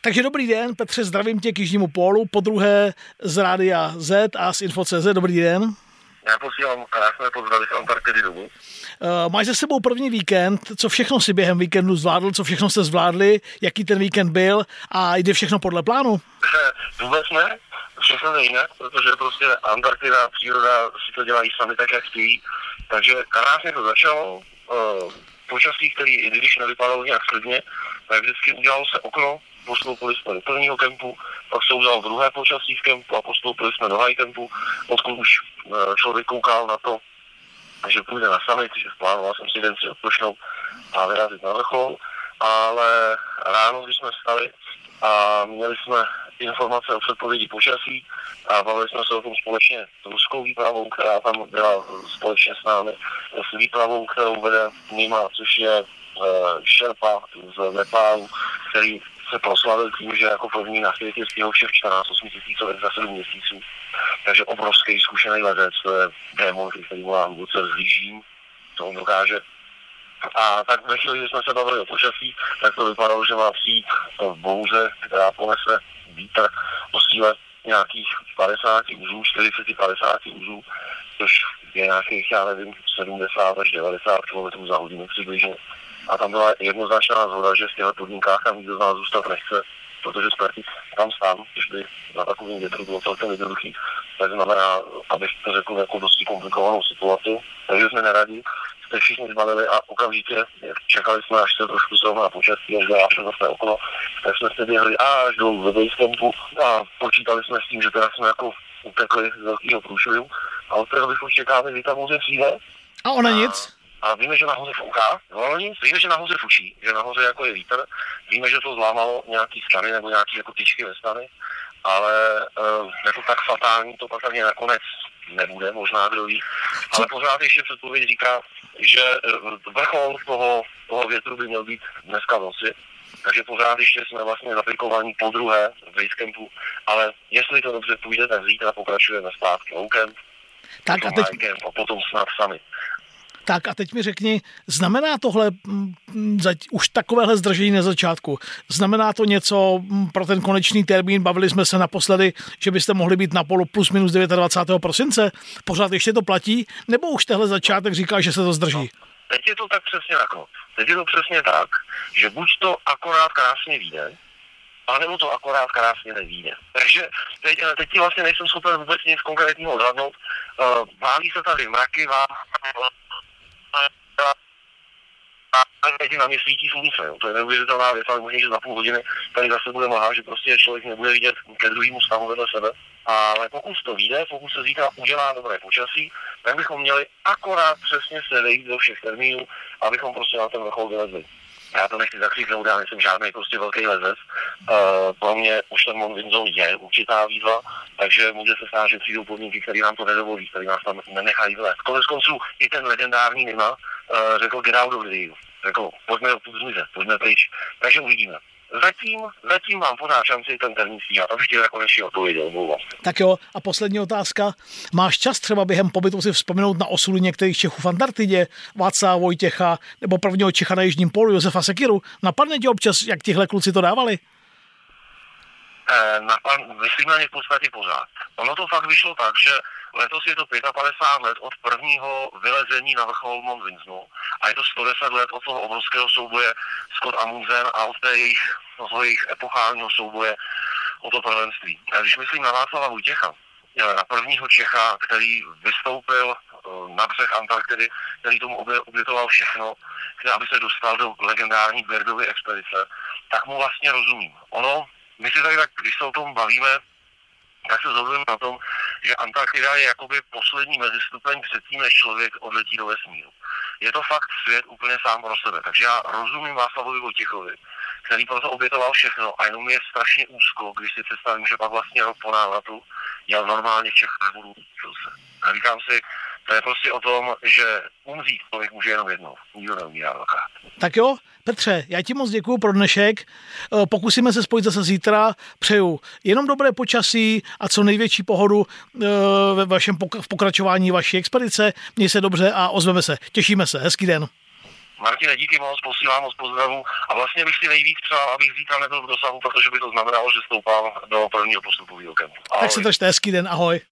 Takže dobrý den, Petře, zdravím tě k Jižnímu pólu, po druhé z Rádia Z a z Info.cz. Dobrý den. Já posílám krásné pozdravy z Antarktidy domů. Uh, máš za sebou první víkend, co všechno si během víkendu zvládl, co všechno jste zvládli, jaký ten víkend byl a jde všechno podle plánu? Vůbec ne, všechno jde jinak, protože prostě Antarktida, příroda si to dělají sami tak, jak chtějí. Takže krásně to začalo, uh, počasí, který i když nevypadalo nějak slibně, tak vždycky udělalo se okno, postoupili jsme do prvního kempu, pak se udělal druhé počasí v kempu a postoupili jsme do high kempu, odkud už člověk koukal na to, že půjde na summit, že plánoval jsem si den si odpočnout a vyrazit na vrchol, ale ráno, když jsme vstali a měli jsme informace o předpovědi počasí a bavili jsme se o tom společně s ruskou výpravou, která tam byla společně s námi, s výpravou, kterou vede Nima, což je uh, šerpa z Nepálu, který se proslavil tím, že jako první na světě stihl všech 14 8 tisíců za 7 měsíců. Takže obrovský zkušený letec, to je démon, který mu já vůbec zlížím, to on dokáže. A tak ve chvíli, kdy jsme se bavili o počasí, tak to vypadalo, že má přijít bouze, která ponese vítr o síle nějakých 50 uzů, 40-50 uzů, což je nějakých, já nevím, 70 až 90 km za hodinu přibližně. A tam byla jednoznačná zhoda, že v těchto podmínkách tam nikdo z nás zůstat nechce, protože ztratit tam sám, když by na takovým větru bylo celkem jednoduchý, tak znamená, abych to řekl jako dosti komplikovanou situaci. Takže jsme neradí, jste všichni zbalili a okamžitě čekali jsme, až se trošku srovná počasí, až vyrášlo zase okolo, tak jsme se běhli až do ve a počítali jsme s tím, že teda jsme jako utekli z velkého průšvihu a od té doby už čekáme, kdy ta mouze přijde. A ona nic? A víme, že nahoře fouká, no nic, víme, že nahoře fuší, že nahoře jako je vítr, víme, že to zlámalo nějaký stany nebo nějaký jako tyčky ve stany, ale uh, jako tak fatální to pak ani nakonec nebude, možná kdo ví, ale pořád ještě předpověď říká, že vrchol toho, toho větru by měl být dneska v noci, takže pořád ještě jsme vlastně zaplikovaní po druhé v Basecampu, ale jestli to dobře půjde, tak zítra pokračujeme zpátky loukem, tak a teď... a potom snad sami. Tak a teď mi řekni, znamená tohle mm, už takovéhle zdržení na začátku, znamená to něco mm, pro ten konečný termín, bavili jsme se naposledy, že byste mohli být na polu plus minus 29. prosince, pořád ještě to platí, nebo už tehle začátek říká, že se to zdrží? No, teď je to tak přesně jako. Teď je to přesně tak, že buď to akorát krásně vyjde, anebo to akorát krásně nevíde. Takže teď, teď vlastně nejsem schopen vůbec nic konkrétního odhadnout. Uh, válí se tady mraky, válí a na mě svítí slunce. Jo. To je neuvěřitelná věc, ale možná, že za půl hodiny tady zase bude mlha, že prostě člověk nebude vidět ke druhému stavu vedle sebe. Ale pokud to vyjde, pokud se zítra udělá dobré počasí, tak bychom měli akorát přesně se vejít do všech termínů, abychom prostě na ten vrchol vylezli. Já to nechci zakříknout, já nejsem žádný prostě velký lezec. Uh, pro mě už ten Mont je určitá výzva, takže může se stát, že přijdou podmínky, které nám to nedovolí, které nás tam nenechají vylézt. Konec konců i ten legendární Nima uh, řekl get out Řekl, pojďme zmizet, pojďme pryč. Takže uvidíme. Zatím, zatím mám pořád šanci ten termín stíhat, abych ti jako neši odpověděl, mluvám. Tak jo, a poslední otázka. Máš čas třeba během pobytu si vzpomenout na osudy některých Čechů v Antarktidě, Václava Vojtěcha nebo prvního Čecha na Jižním polu, Josefa Sekiru? Napadne ti občas, jak tihle kluci to dávali? Eh, napan, myslím na ně v podstatě pořád. Ono to fakt vyšlo tak, že letos je to 55 let od prvního vylezení na vrchol Mont Vinznu a je to 110 let od toho obrovského souboje Scott Amundsen a od té jejich, toho jejich epochálního souboje o to prvenství. A když myslím na Václava Vojtěcha, na prvního Čecha, který vystoupil eh, na břeh Antarktidy, který tomu obětoval všechno, který aby se dostal do legendární Berdovy expedice, tak mu vlastně rozumím. Ono my si tady tak, když se o tom bavíme, tak se zhodujeme na tom, že Antarktida je jakoby poslední mezistupeň předtím, než člověk odletí do vesmíru. Je to fakt svět úplně sám pro sebe. Takže já rozumím Václavovi Vojtěchovi, který proto obětoval všechno a jenom je strašně úzko, když si představím, že pak vlastně rok po návratu jel normálně v Čechách budu se. A říkám si, to je prostě o tom, že umřít člověk může jenom jednou. Nikdo neumírá dvakrát. Tak jo, Petře, já ti moc děkuji pro dnešek. Eh, pokusíme se spojit zase zítra. Přeju jenom dobré počasí a co největší pohodu eh, ve vašem v pokračování vaší expedice. Měj se dobře a ozveme se. Těšíme se. Hezký den. Martine, díky moc, posílám moc pozdravu a vlastně bych si nejvíc přál, abych zítra nebyl v dosahu, protože by to znamenalo, že stoupám do prvního postupového kempu. Tak se držte hezký den, ahoj.